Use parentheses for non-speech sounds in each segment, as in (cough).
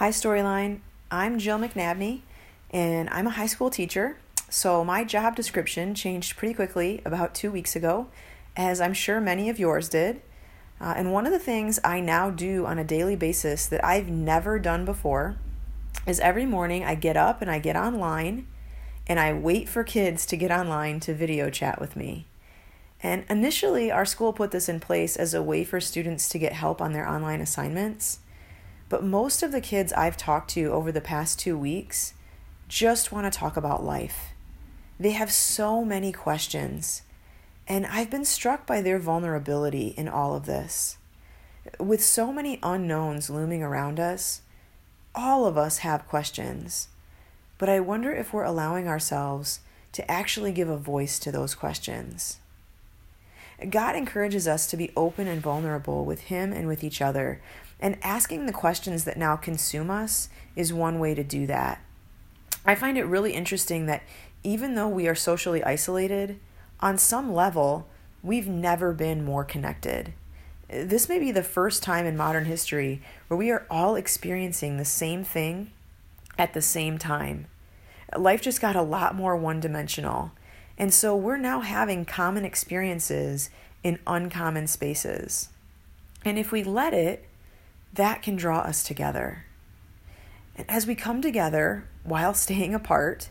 Hi, Storyline. I'm Jill McNabnay, and I'm a high school teacher. So, my job description changed pretty quickly about two weeks ago, as I'm sure many of yours did. Uh, and one of the things I now do on a daily basis that I've never done before is every morning I get up and I get online and I wait for kids to get online to video chat with me. And initially, our school put this in place as a way for students to get help on their online assignments. But most of the kids I've talked to over the past two weeks just want to talk about life. They have so many questions, and I've been struck by their vulnerability in all of this. With so many unknowns looming around us, all of us have questions, but I wonder if we're allowing ourselves to actually give a voice to those questions. God encourages us to be open and vulnerable with Him and with each other, and asking the questions that now consume us is one way to do that. I find it really interesting that even though we are socially isolated, on some level, we've never been more connected. This may be the first time in modern history where we are all experiencing the same thing at the same time. Life just got a lot more one dimensional. And so we're now having common experiences in uncommon spaces. And if we let it, that can draw us together. And as we come together while (laughs) staying apart,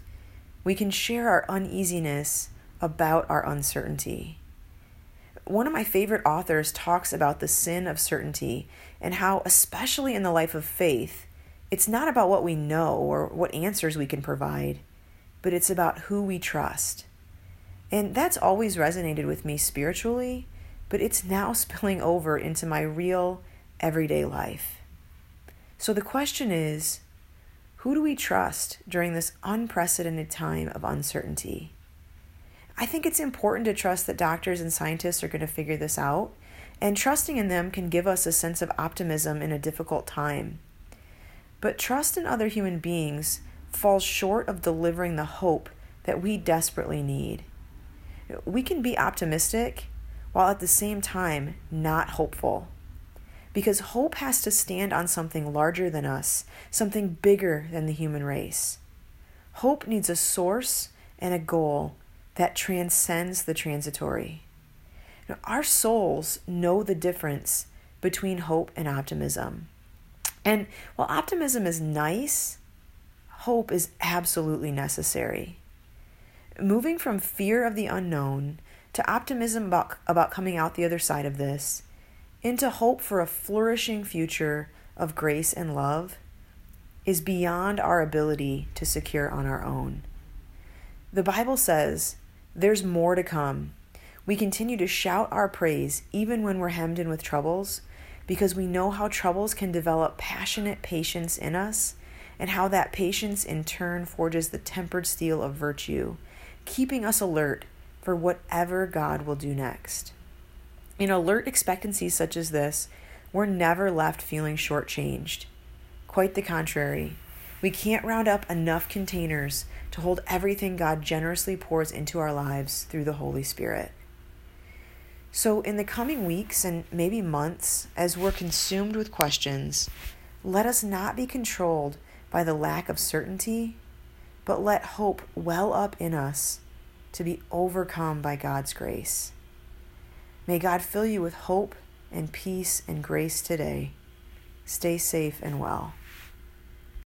we can share our uneasiness about our uncertainty. One of my favorite authors talks about the sin of certainty and how, especially in the life of faith, it's not about what we know or what answers we can provide, but it's about who we trust. And that's always resonated with me spiritually, but it's now (laughs) spilling over into my real everyday life. So the question is who do we trust during this unprecedented time of uncertainty? I think it's important to trust that doctors and scientists are going to figure this out, and trusting in them can give us a sense of optimism in a difficult time. But trust in other human beings falls short of delivering the hope that we desperately need. We can be optimistic while at the same time not hopeful because hope has to stand on something larger than us, something bigger than the human race. Hope needs a source and a goal that transcends the transitory. Now, our souls know the difference between hope and optimism. And while optimism is nice, hope is absolutely necessary. Moving from fear of the unknown to optimism about, about coming out the other side of this into hope for a flourishing future of grace and love is beyond our ability to secure on our own. The Bible says there's more to come. We continue to shout our praise even when we're hemmed in with troubles because we know how troubles can develop passionate patience in us and how that patience in turn forges the tempered steel of virtue, keeping us alert for whatever God will do next. In alert expectancies such as this, we're never left feeling shortchanged. Quite the contrary. We can't round up enough containers to hold everything God generously pours into our lives through the Holy Spirit. So, in the coming weeks and maybe months, as we're consumed with questions, let us not be controlled by the lack of certainty, but let hope well up in us to be overcome by God's grace. May God fill you with hope and peace and grace today. Stay safe and well.